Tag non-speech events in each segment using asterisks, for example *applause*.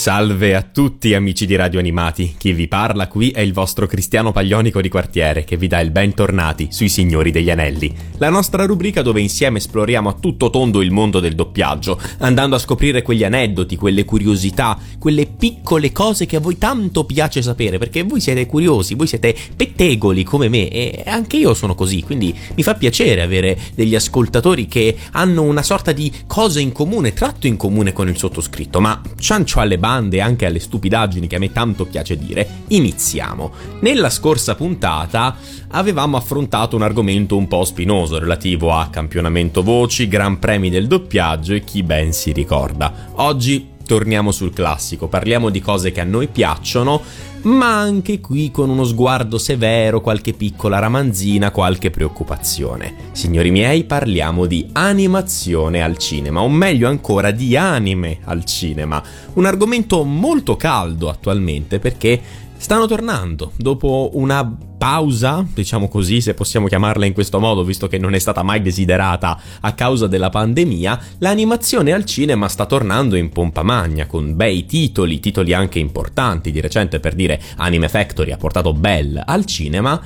Salve a tutti amici di Radio Animati, chi vi parla qui è il vostro Cristiano Paglionico di quartiere che vi dà il bentornati sui Signori degli Anelli, la nostra rubrica dove insieme esploriamo a tutto tondo il mondo del doppiaggio, andando a scoprire quegli aneddoti, quelle curiosità, quelle piccole cose che a voi tanto piace sapere, perché voi siete curiosi, voi siete pettegoli come me e anche io sono così, quindi mi fa piacere avere degli ascoltatori che hanno una sorta di cosa in comune, tratto in comune con il sottoscritto, ma ciancio alle bande e anche alle stupidaggini che a me tanto piace dire, iniziamo. Nella scorsa puntata avevamo affrontato un argomento un po' spinoso relativo a campionamento voci, gran premi del doppiaggio e chi ben si ricorda. Oggi torniamo sul classico, parliamo di cose che a noi piacciono, ma anche qui con uno sguardo severo, qualche piccola ramanzina, qualche preoccupazione. Signori miei, parliamo di animazione al cinema, o meglio ancora di anime al cinema, un argomento molto caldo attualmente perché stanno tornando. Dopo una pausa, diciamo così, se possiamo chiamarla in questo modo, visto che non è stata mai desiderata a causa della pandemia, l'animazione al cinema sta tornando in pompa magna, con bei titoli, titoli anche importanti, di recente per dire Anime Factory ha portato Bell al cinema,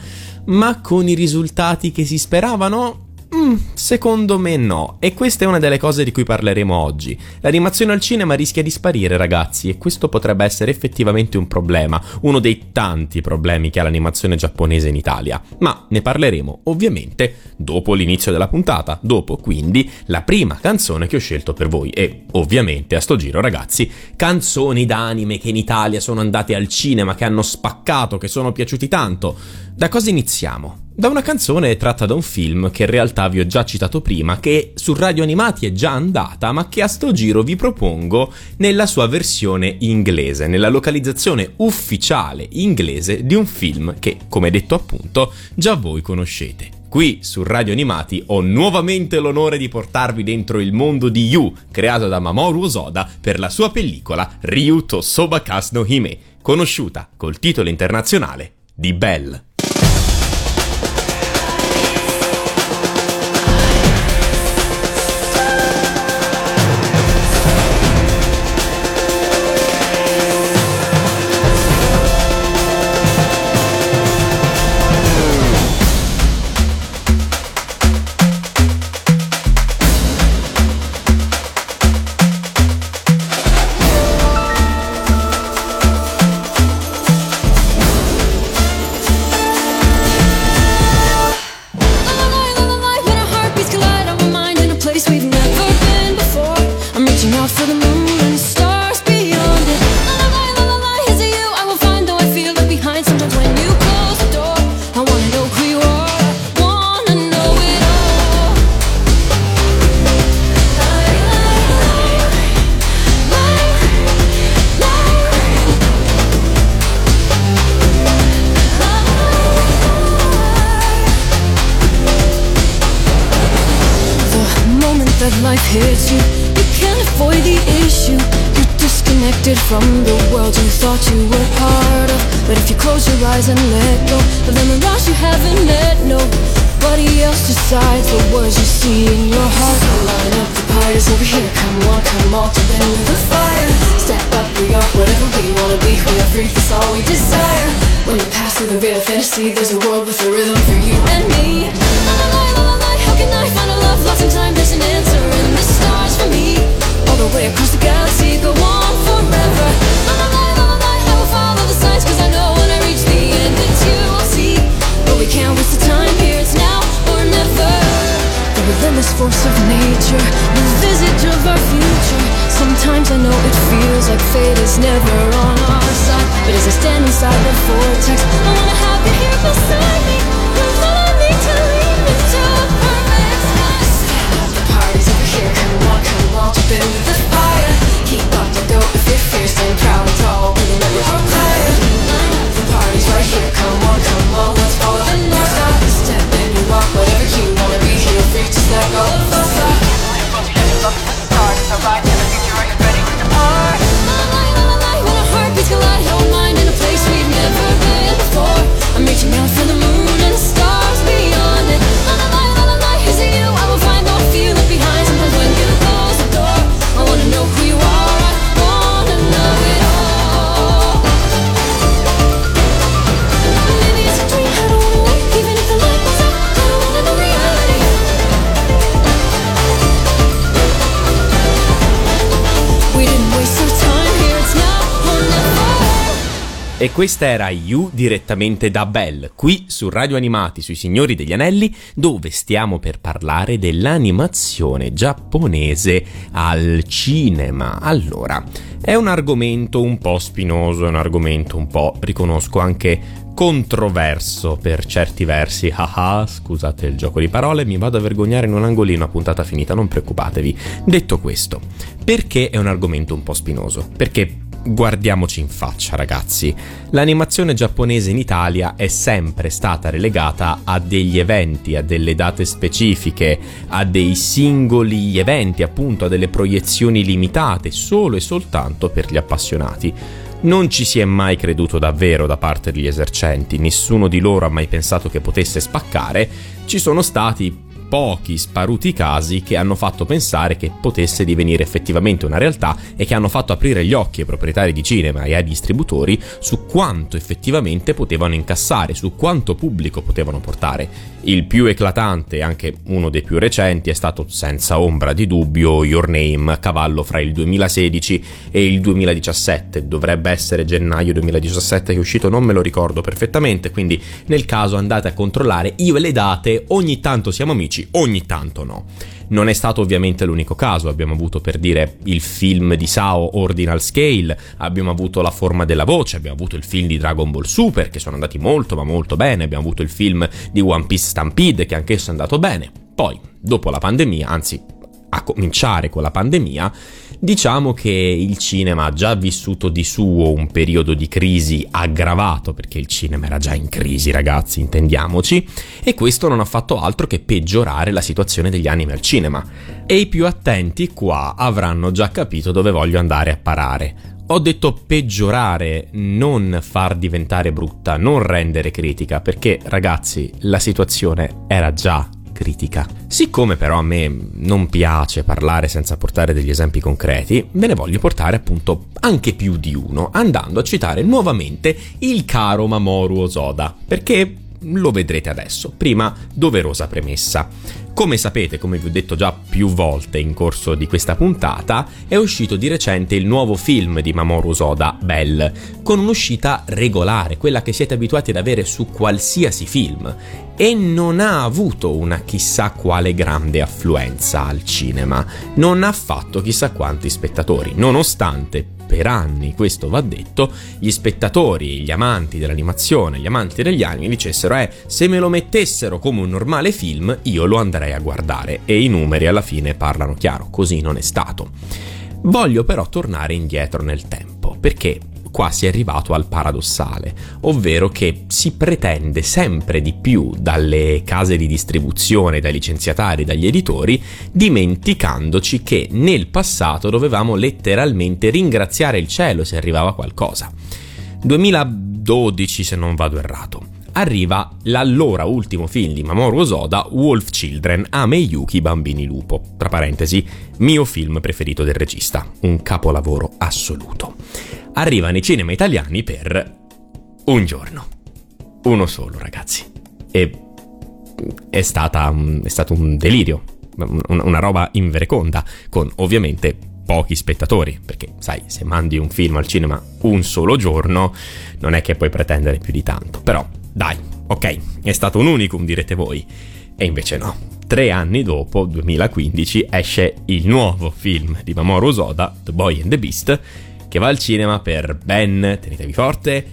ma con i risultati che si speravano Mm, secondo me no, e questa è una delle cose di cui parleremo oggi. L'animazione al cinema rischia di sparire, ragazzi, e questo potrebbe essere effettivamente un problema, uno dei tanti problemi che ha l'animazione giapponese in Italia. Ma ne parleremo, ovviamente, dopo l'inizio della puntata, dopo quindi la prima canzone che ho scelto per voi. E ovviamente a sto giro, ragazzi, canzoni d'anime che in Italia sono andate al cinema, che hanno spaccato, che sono piaciuti tanto. Da cosa iniziamo? Da una canzone tratta da un film che in realtà vi ho già citato prima, che su Radio Animati è già andata, ma che a sto giro vi propongo nella sua versione inglese, nella localizzazione ufficiale inglese di un film che, come detto appunto, già voi conoscete. Qui su Radio Animati ho nuovamente l'onore di portarvi dentro il mondo di Yu, creato da Mamoru Osoda per la sua pellicola Ryuto Sobakas no Hime, conosciuta col titolo internazionale di Belle. E questa era You direttamente da Bell, qui su Radio Animati sui Signori degli Anelli, dove stiamo per parlare dell'animazione giapponese al cinema. Allora, è un argomento un po' spinoso, è un argomento un po', riconosco, anche controverso per certi versi. *laughs* Haha, scusate il gioco di parole, mi vado a vergognare in un angolino a puntata finita, non preoccupatevi. Detto questo, perché è un argomento un po' spinoso? Perché guardiamoci in faccia, ragazzi. L'animazione giapponese in Italia è sempre stata relegata a degli eventi, a delle date specifiche, a dei singoli eventi, appunto, a delle proiezioni limitate, solo e soltanto per gli appassionati. Non ci si è mai creduto davvero da parte degli esercenti, nessuno di loro ha mai pensato che potesse spaccare, ci sono stati pochi sparuti casi che hanno fatto pensare che potesse divenire effettivamente una realtà e che hanno fatto aprire gli occhi ai proprietari di cinema e ai distributori su quanto effettivamente potevano incassare, su quanto pubblico potevano portare. Il più eclatante, anche uno dei più recenti, è stato senza ombra di dubbio Your Name, cavallo fra il 2016 e il 2017. Dovrebbe essere gennaio 2017 che è uscito, non me lo ricordo perfettamente, quindi nel caso andate a controllare io e le date, ogni tanto siamo amici, ogni tanto no. Non è stato ovviamente l'unico caso, abbiamo avuto per dire il film di Sao Ordinal Scale, abbiamo avuto La forma della voce, abbiamo avuto il film di Dragon Ball Super che sono andati molto ma molto bene, abbiamo avuto il film di One Piece Stampede che anch'esso è andato bene. Poi, dopo la pandemia, anzi a cominciare con la pandemia, diciamo che il cinema ha già vissuto di suo un periodo di crisi aggravato, perché il cinema era già in crisi, ragazzi, intendiamoci, e questo non ha fatto altro che peggiorare la situazione degli anime al cinema. E i più attenti qua avranno già capito dove voglio andare a parare. Ho detto peggiorare, non far diventare brutta, non rendere critica, perché ragazzi, la situazione era già critica. Siccome però a me non piace parlare senza portare degli esempi concreti, ve ne voglio portare appunto anche più di uno, andando a citare nuovamente il caro Mamoru Osoda, perché lo vedrete adesso. Prima, doverosa premessa. Come sapete, come vi ho detto già più volte in corso di questa puntata, è uscito di recente il nuovo film di Mamoru Soda, Bell, con un'uscita regolare, quella che siete abituati ad avere su qualsiasi film, e non ha avuto una chissà quale grande affluenza al cinema, non ha fatto chissà quanti spettatori, nonostante per anni, questo va detto, gli spettatori, gli amanti dell'animazione, gli amanti degli anime dicessero eh, se me lo mettessero come un normale film io lo andrei a guardare e i numeri alla fine parlano chiaro, così non è stato. Voglio però tornare indietro nel tempo, perché qua si è arrivato al paradossale, ovvero che si pretende sempre di più dalle case di distribuzione, dai licenziatari, dagli editori, dimenticandoci che nel passato dovevamo letteralmente ringraziare il cielo se arrivava qualcosa. 2012 se non vado errato arriva l'allora ultimo film di Mamoru Osoda, Wolf Children, Ame Yuki Bambini Lupo. Tra parentesi, mio film preferito del regista, un capolavoro assoluto arriva nei cinema italiani per un giorno. Uno solo, ragazzi. E è, stata, è stato un delirio, una roba invereconda, con ovviamente pochi spettatori, perché sai, se mandi un film al cinema un solo giorno, non è che puoi pretendere più di tanto. Però, dai, ok, è stato un unicum, direte voi. E invece no. Tre anni dopo, 2015, esce il nuovo film di Mamoru Soda, The Boy and the Beast, che va al cinema per ben, tenetevi forte,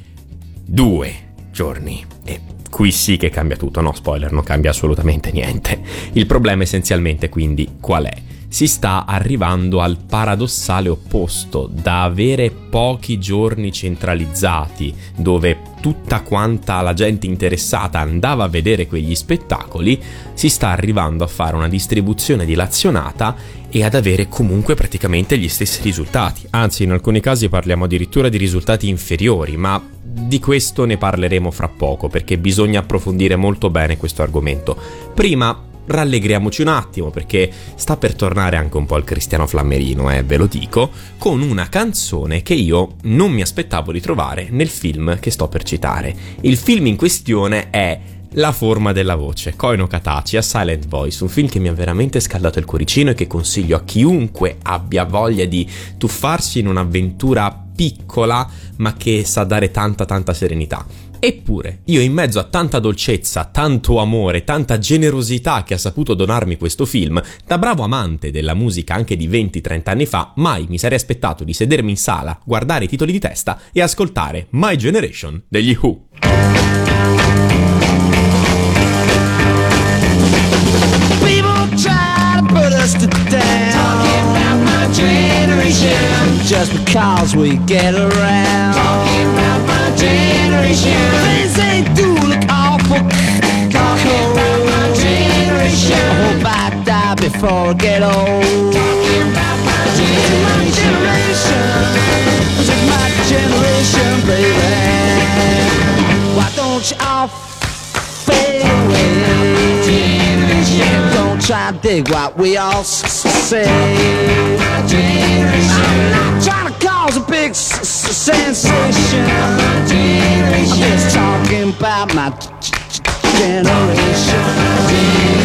due giorni. E qui sì che cambia tutto, no spoiler, non cambia assolutamente niente. Il problema essenzialmente quindi qual è? Si sta arrivando al paradossale opposto, da avere pochi giorni centralizzati, dove tutta quanta la gente interessata andava a vedere quegli spettacoli, si sta arrivando a fare una distribuzione dilazionata e ad avere comunque praticamente gli stessi risultati. Anzi, in alcuni casi parliamo addirittura di risultati inferiori, ma di questo ne parleremo fra poco perché bisogna approfondire molto bene questo argomento. Prima rallegriamoci un attimo perché sta per tornare anche un po' il cristiano flammerino, eh, ve lo dico, con una canzone che io non mi aspettavo di trovare nel film che sto per citare. Il film in questione è la forma della voce, Koino Katachi a Silent Voice, un film che mi ha veramente scaldato il cuoricino e che consiglio a chiunque abbia voglia di tuffarsi in un'avventura piccola ma che sa dare tanta tanta serenità. Eppure, io in mezzo a tanta dolcezza, tanto amore, tanta generosità che ha saputo donarmi questo film, da bravo amante della musica anche di 20-30 anni fa, mai mi sarei aspettato di sedermi in sala, guardare i titoli di testa e ascoltare My Generation degli Who. just because we get around. Talking about my generation. Things they do look awful. My generation. Hope I die before I get old. My generation. My generation, baby. Why don't you all fade away? Don't try dig what we all say. I'm not trying to cause a big sensation. I'm just talking about my generation. My generation.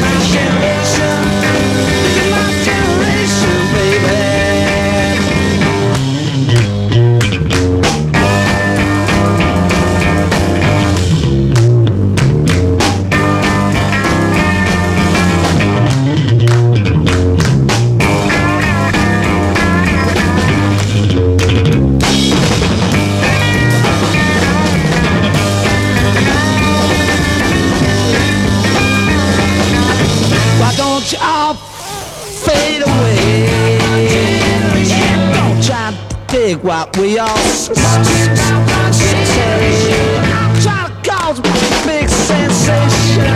We all say. Try to cause a big sensation.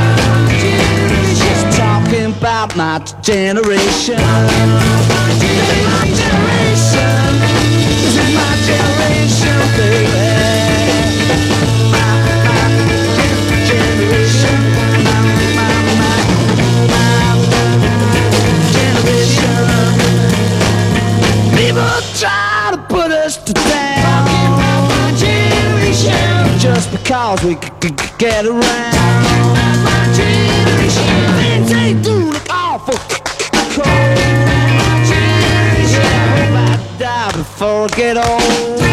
Just talking about my generation. My generation. This is my generation, baby. Because we get around. My generation. Things they do look awful. My generation. I hope I die before I get old.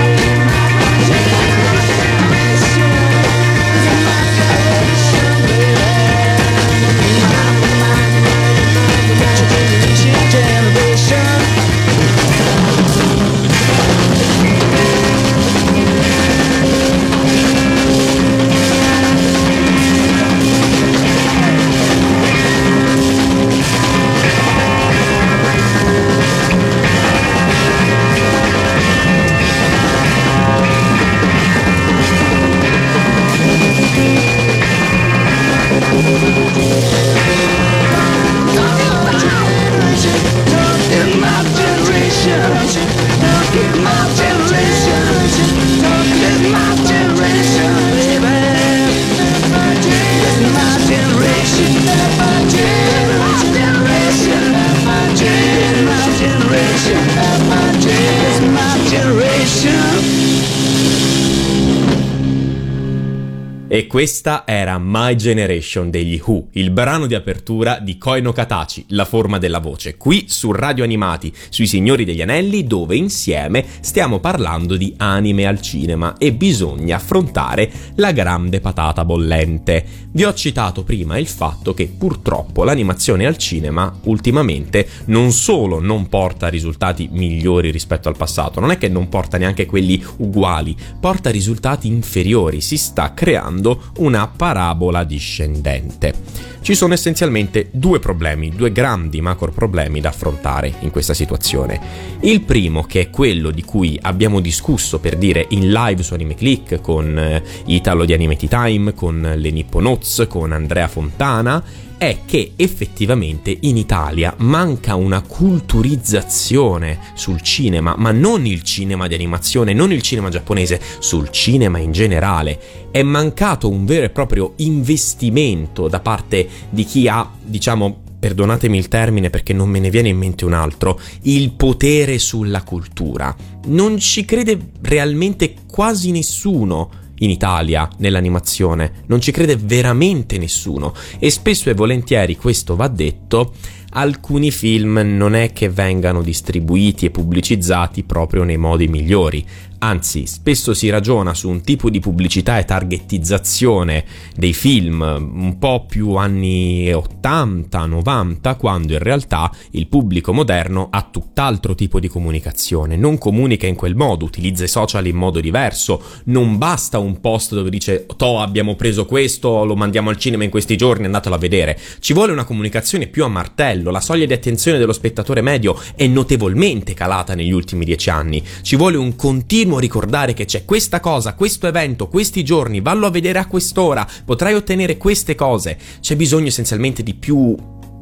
Questa era My Generation degli Who, il brano di apertura di Koino Katachi, La forma della voce, qui su Radio Animati, sui Signori degli Anelli, dove insieme stiamo parlando di anime al cinema e bisogna affrontare la grande patata bollente. Vi ho citato prima il fatto che purtroppo l'animazione al cinema ultimamente non solo non porta risultati migliori rispetto al passato, non è che non porta neanche quelli uguali, porta risultati inferiori, si sta creando una parabola discendente. Ci sono essenzialmente due problemi, due grandi macro problemi da affrontare in questa situazione. Il primo, che è quello di cui abbiamo discusso per dire in live su Anime Click con eh, Italo di Animeti Time, con le Nipponoz, con Andrea Fontana, è che effettivamente in Italia manca una culturizzazione sul cinema, ma non il cinema di animazione, non il cinema giapponese, sul cinema in generale. È mancato un vero e proprio investimento da parte di chi ha, diciamo, perdonatemi il termine perché non me ne viene in mente un altro, il potere sulla cultura. Non ci crede realmente quasi nessuno in Italia nell'animazione, non ci crede veramente nessuno e spesso e volentieri questo va detto, alcuni film non è che vengano distribuiti e pubblicizzati proprio nei modi migliori. Anzi, spesso si ragiona su un tipo di pubblicità e targetizzazione dei film un po' più anni 80, 90, quando in realtà il pubblico moderno ha tutt'altro tipo di comunicazione, non comunica in quel modo, utilizza i social in modo diverso, non basta un post dove dice "To, abbiamo preso questo, lo mandiamo al cinema in questi giorni, andatelo a vedere". Ci vuole una comunicazione più a martello, la soglia di attenzione dello spettatore medio è notevolmente calata negli ultimi dieci anni. Ci vuole un continuo continuo ricordare che c'è questa cosa, questo evento, questi giorni, vallo a vedere a quest'ora, potrai ottenere queste cose. C'è bisogno essenzialmente di più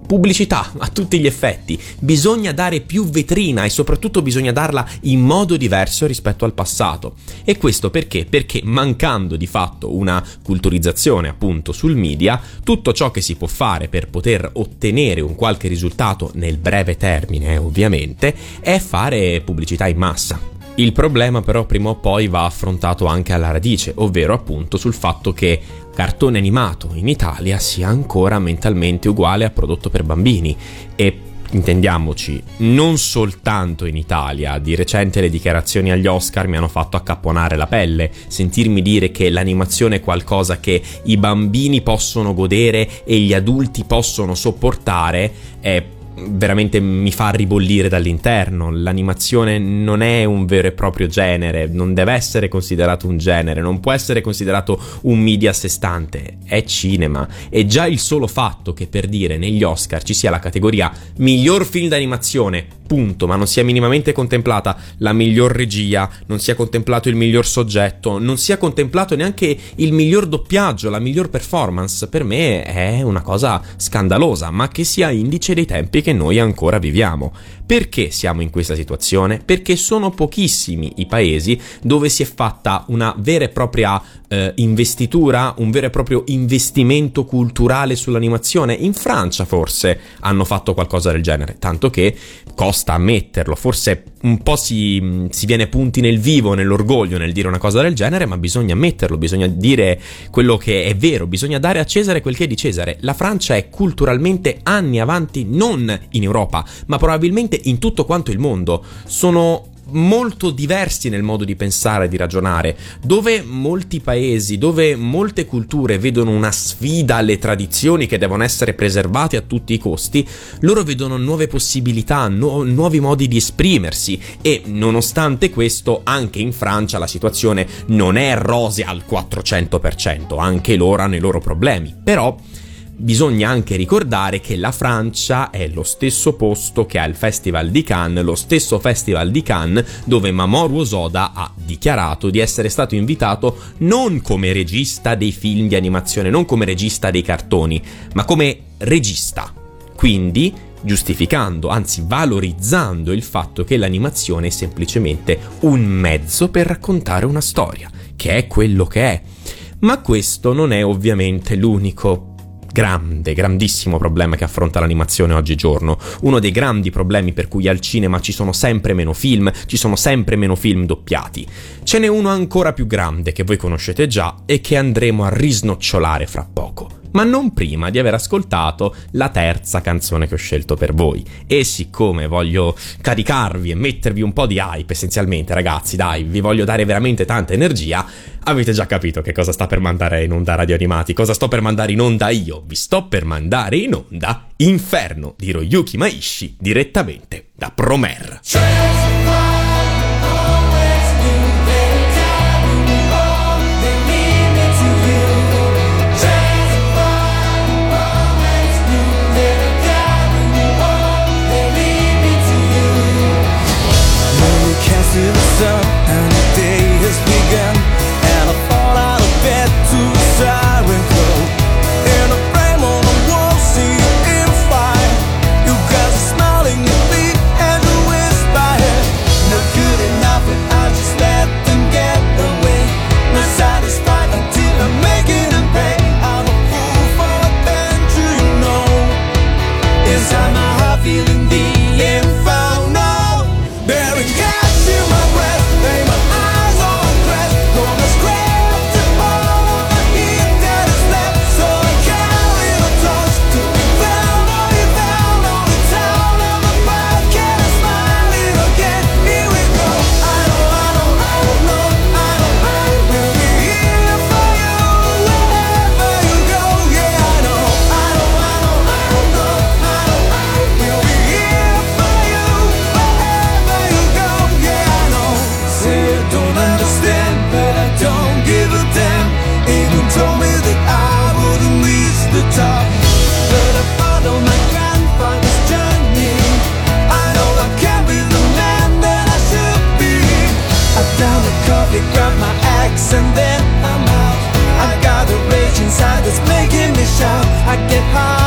pubblicità *laughs* a tutti gli effetti, bisogna dare più vetrina e soprattutto bisogna darla in modo diverso rispetto al passato. E questo perché? Perché mancando di fatto una culturizzazione appunto sul media, tutto ciò che si può fare per poter ottenere un qualche risultato nel breve termine, ovviamente, è fare pubblicità in massa. Il problema però prima o poi va affrontato anche alla radice, ovvero appunto sul fatto che cartone animato in Italia sia ancora mentalmente uguale a prodotto per bambini. E intendiamoci, non soltanto in Italia, di recente le dichiarazioni agli Oscar mi hanno fatto accapponare la pelle, sentirmi dire che l'animazione è qualcosa che i bambini possono godere e gli adulti possono sopportare è veramente mi fa ribollire dall'interno. L'animazione non è un vero e proprio genere, non deve essere considerato un genere, non può essere considerato un media a sé stante, è cinema. E già il solo fatto che per dire negli Oscar ci sia la categoria miglior film d'animazione, punto, ma non sia minimamente contemplata la miglior regia, non sia contemplato il miglior soggetto, non sia contemplato neanche il miglior doppiaggio, la miglior performance, per me è una cosa scandalosa, ma che sia indice dei tempi che noi ancora viviamo. Perché siamo in questa situazione? Perché sono pochissimi i paesi dove si è fatta una vera e propria eh, investitura, un vero e proprio investimento culturale sull'animazione. In Francia forse hanno fatto qualcosa del genere, tanto che costa ammetterlo, forse un po' si, si viene punti nel vivo, nell'orgoglio nel dire una cosa del genere, ma bisogna ammetterlo, bisogna dire quello che è vero, bisogna dare a Cesare quel che è di Cesare. La Francia è culturalmente anni avanti non in Europa, ma probabilmente praticamente in tutto quanto il mondo. Sono molto diversi nel modo di pensare e di ragionare, dove molti paesi, dove molte culture vedono una sfida alle tradizioni che devono essere preservate a tutti i costi, loro vedono nuove possibilità, nu- nuovi modi di esprimersi. E nonostante questo anche in Francia la situazione non è rosea al 400%, anche loro hanno i loro problemi, però Bisogna anche ricordare che la Francia è lo stesso posto che ha il Festival di Cannes, lo stesso Festival di Cannes dove Mamoru Osoda ha dichiarato di essere stato invitato non come regista dei film di animazione, non come regista dei cartoni, ma come regista. Quindi giustificando, anzi valorizzando il fatto che l'animazione è semplicemente un mezzo per raccontare una storia, che è quello che è. Ma questo non è ovviamente l'unico grande, grandissimo problema che affronta l'animazione oggigiorno, uno dei grandi problemi per cui al cinema ci sono sempre meno film, ci sono sempre meno film doppiati. Ce n'è uno ancora più grande che voi conoscete già e che andremo a risnocciolare fra poco ma non prima di aver ascoltato la terza canzone che ho scelto per voi. E siccome voglio caricarvi e mettervi un po' di hype essenzialmente, ragazzi, dai, vi voglio dare veramente tanta energia, avete già capito che cosa sta per mandare in onda Radio Animati, cosa sto per mandare in onda io. Vi sto per mandare in onda Inferno di Royuki Maishi direttamente da Promer. They grab my axe and then I'm out. I got a rage inside that's making me shout. I get high.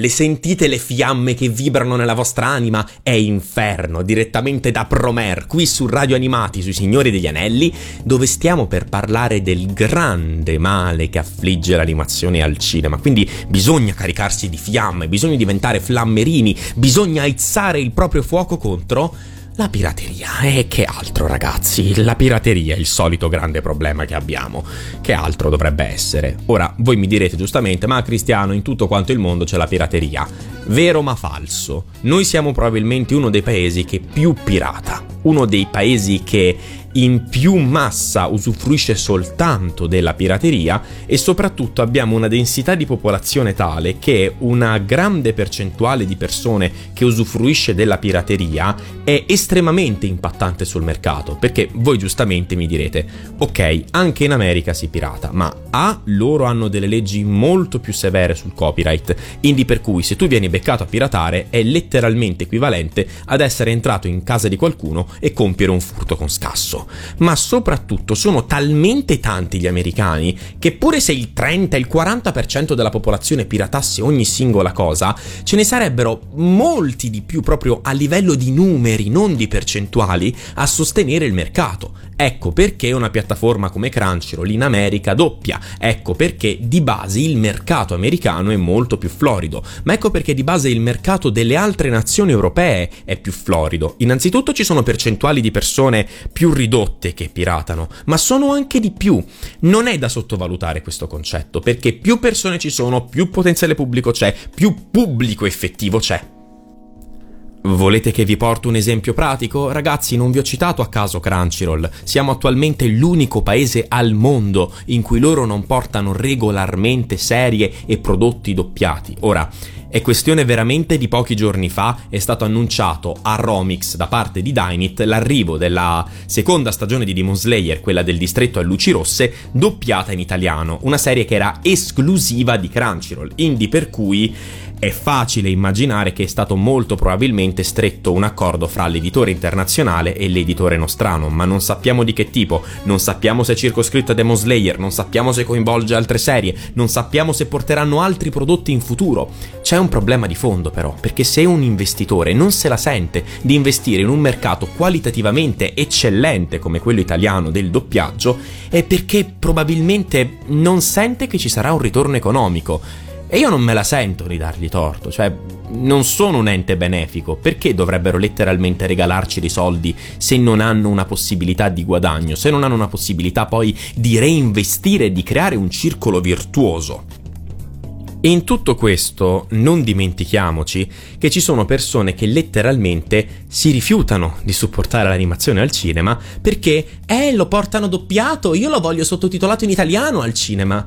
Le sentite le fiamme che vibrano nella vostra anima? È inferno, direttamente da Promer, qui su Radio Animati, sui Signori degli Anelli, dove stiamo per parlare del grande male che affligge l'animazione al cinema. Quindi bisogna caricarsi di fiamme, bisogna diventare flammerini, bisogna aizzare il proprio fuoco contro la pirateria. E che altro, ragazzi? La pirateria è il solito grande problema che abbiamo. Che altro dovrebbe essere? Ora, voi mi direte giustamente, ma Cristiano, in tutto quanto il mondo c'è la pirateria. Vero ma falso. Noi siamo probabilmente uno dei paesi che più pirata. Uno dei paesi che in più massa usufruisce soltanto della pirateria e soprattutto abbiamo una densità di popolazione tale che una grande percentuale di persone che usufruisce della pirateria è estremamente impattante sul mercato perché voi giustamente mi direte ok anche in America si pirata ma A loro hanno delle leggi molto più severe sul copyright quindi per cui se tu vieni beccato a piratare è letteralmente equivalente ad essere entrato in casa di qualcuno e compiere un furto con scasso ma soprattutto sono talmente tanti gli americani che pure se il 30 il 40% della popolazione piratasse ogni singola cosa, ce ne sarebbero molti di più proprio a livello di numeri, non di percentuali, a sostenere il mercato. Ecco perché una piattaforma come Crunchyroll in America doppia, ecco perché di base il mercato americano è molto più florido, ma ecco perché di base il mercato delle altre nazioni europee è più florido. Innanzitutto ci sono percentuali di persone più ridotte che piratano, ma sono anche di più. Non è da sottovalutare questo concetto, perché più persone ci sono, più potenziale pubblico c'è, più pubblico effettivo c'è. Volete che vi porto un esempio pratico? Ragazzi, non vi ho citato a caso Crunchyroll. Siamo attualmente l'unico paese al mondo in cui loro non portano regolarmente serie e prodotti doppiati. Ora, è questione veramente di pochi giorni fa è stato annunciato a Romix da parte di Dynit l'arrivo della seconda stagione di Demon Slayer, quella del distretto a luci rosse, doppiata in italiano, una serie che era esclusiva di Crunchyroll, indie per cui È facile immaginare che è stato molto probabilmente stretto un accordo fra l'editore internazionale e l'editore nostrano, ma non sappiamo di che tipo, non sappiamo se è circoscritto a Demon Slayer, non sappiamo se coinvolge altre serie, non sappiamo se porteranno altri prodotti in futuro. C'è un problema di fondo però, perché se un investitore non se la sente di investire in un mercato qualitativamente eccellente come quello italiano del doppiaggio, è perché probabilmente non sente che ci sarà un ritorno economico. E io non me la sento di dargli torto, cioè non sono un ente benefico, perché dovrebbero letteralmente regalarci dei soldi se non hanno una possibilità di guadagno, se non hanno una possibilità poi di reinvestire e di creare un circolo virtuoso? E in tutto questo non dimentichiamoci che ci sono persone che letteralmente si rifiutano di supportare l'animazione al cinema perché, eh, lo portano doppiato, io lo voglio sottotitolato in italiano al cinema.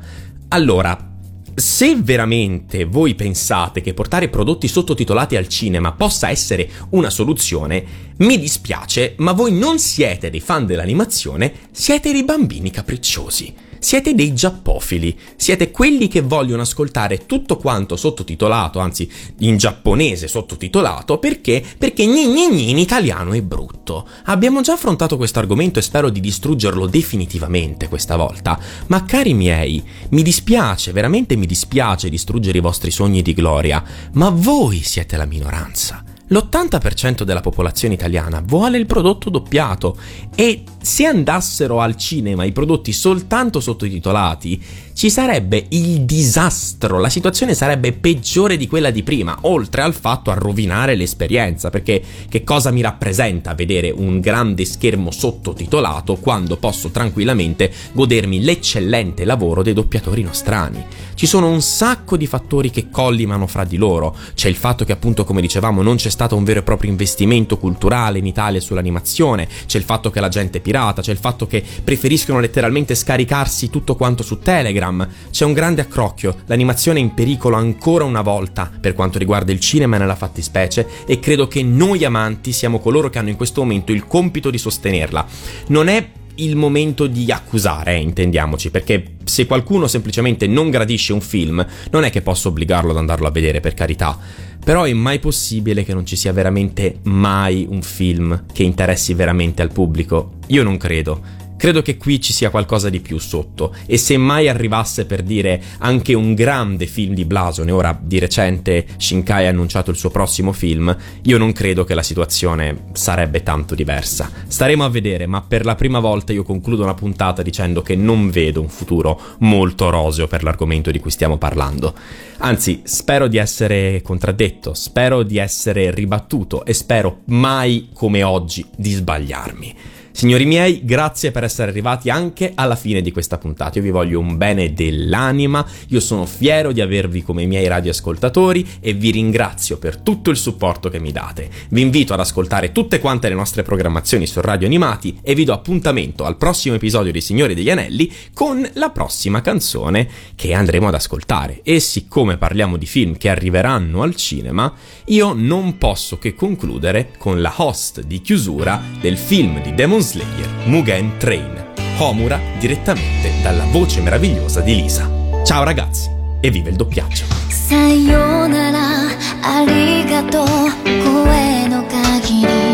Allora, se veramente voi pensate che portare prodotti sottotitolati al cinema possa essere una soluzione, mi dispiace, ma voi non siete dei fan dell'animazione, siete dei bambini capricciosi. Siete dei giappofili, siete quelli che vogliono ascoltare tutto quanto sottotitolato, anzi in giapponese sottotitolato, perché? Perché gni gni gni in italiano è brutto. Abbiamo già affrontato questo argomento e spero di distruggerlo definitivamente questa volta, ma cari miei, mi dispiace, veramente mi dispiace distruggere i vostri sogni di gloria, ma voi siete la minoranza. L'80% della popolazione italiana vuole il prodotto doppiato e se andassero al cinema i prodotti soltanto sottotitolati, ci sarebbe il disastro, la situazione sarebbe peggiore di quella di prima, oltre al fatto a rovinare l'esperienza, perché che cosa mi rappresenta vedere un grande schermo sottotitolato quando posso tranquillamente godermi l'eccellente lavoro dei doppiatori nostrani? Ci sono un sacco di fattori che collimano fra di loro, c'è il fatto che appunto come dicevamo non c'è stato un vero e proprio investimento culturale in Italia sull'animazione, c'è il fatto che la gente è pirata, c'è il fatto che preferiscono letteralmente scaricarsi tutto quanto su Telegram, c'è un grande accrocchio, l'animazione è in pericolo ancora una volta per quanto riguarda il cinema nella fattispecie e credo che noi amanti siamo coloro che hanno in questo momento il compito di sostenerla. Non è il momento di accusare, eh, intendiamoci, perché se qualcuno semplicemente non gradisce un film, non è che posso obbligarlo ad andarlo a vedere, per carità. Però è mai possibile che non ci sia veramente mai un film che interessi veramente al pubblico? Io non credo. Credo che qui ci sia qualcosa di più sotto e se mai arrivasse per dire anche un grande film di Blasone, ora di recente Shinkai ha annunciato il suo prossimo film, io non credo che la situazione sarebbe tanto diversa. Staremo a vedere, ma per la prima volta io concludo una puntata dicendo che non vedo un futuro molto roseo per l'argomento di cui stiamo parlando. Anzi, spero di essere contraddetto, spero di essere ribattuto e spero mai come oggi di sbagliarmi. Signori miei, grazie per essere arrivati anche alla fine di questa puntata. Io vi voglio un bene dell'anima, io sono fiero di avervi come miei radioascoltatori e vi ringrazio per tutto il supporto che mi date. Vi invito ad ascoltare tutte quante le nostre programmazioni su Radio Animati e vi do appuntamento al prossimo episodio di Signori degli Anelli con la prossima canzone che andremo ad ascoltare. E siccome parliamo di film che arriveranno al cinema, io non posso che concludere con la host di chiusura del film di Demon Slayer Mugen Train, Homura direttamente dalla voce meravigliosa di Lisa. Ciao ragazzi e vive il doppiaggio! Sayonara, arigato, koe no kagiri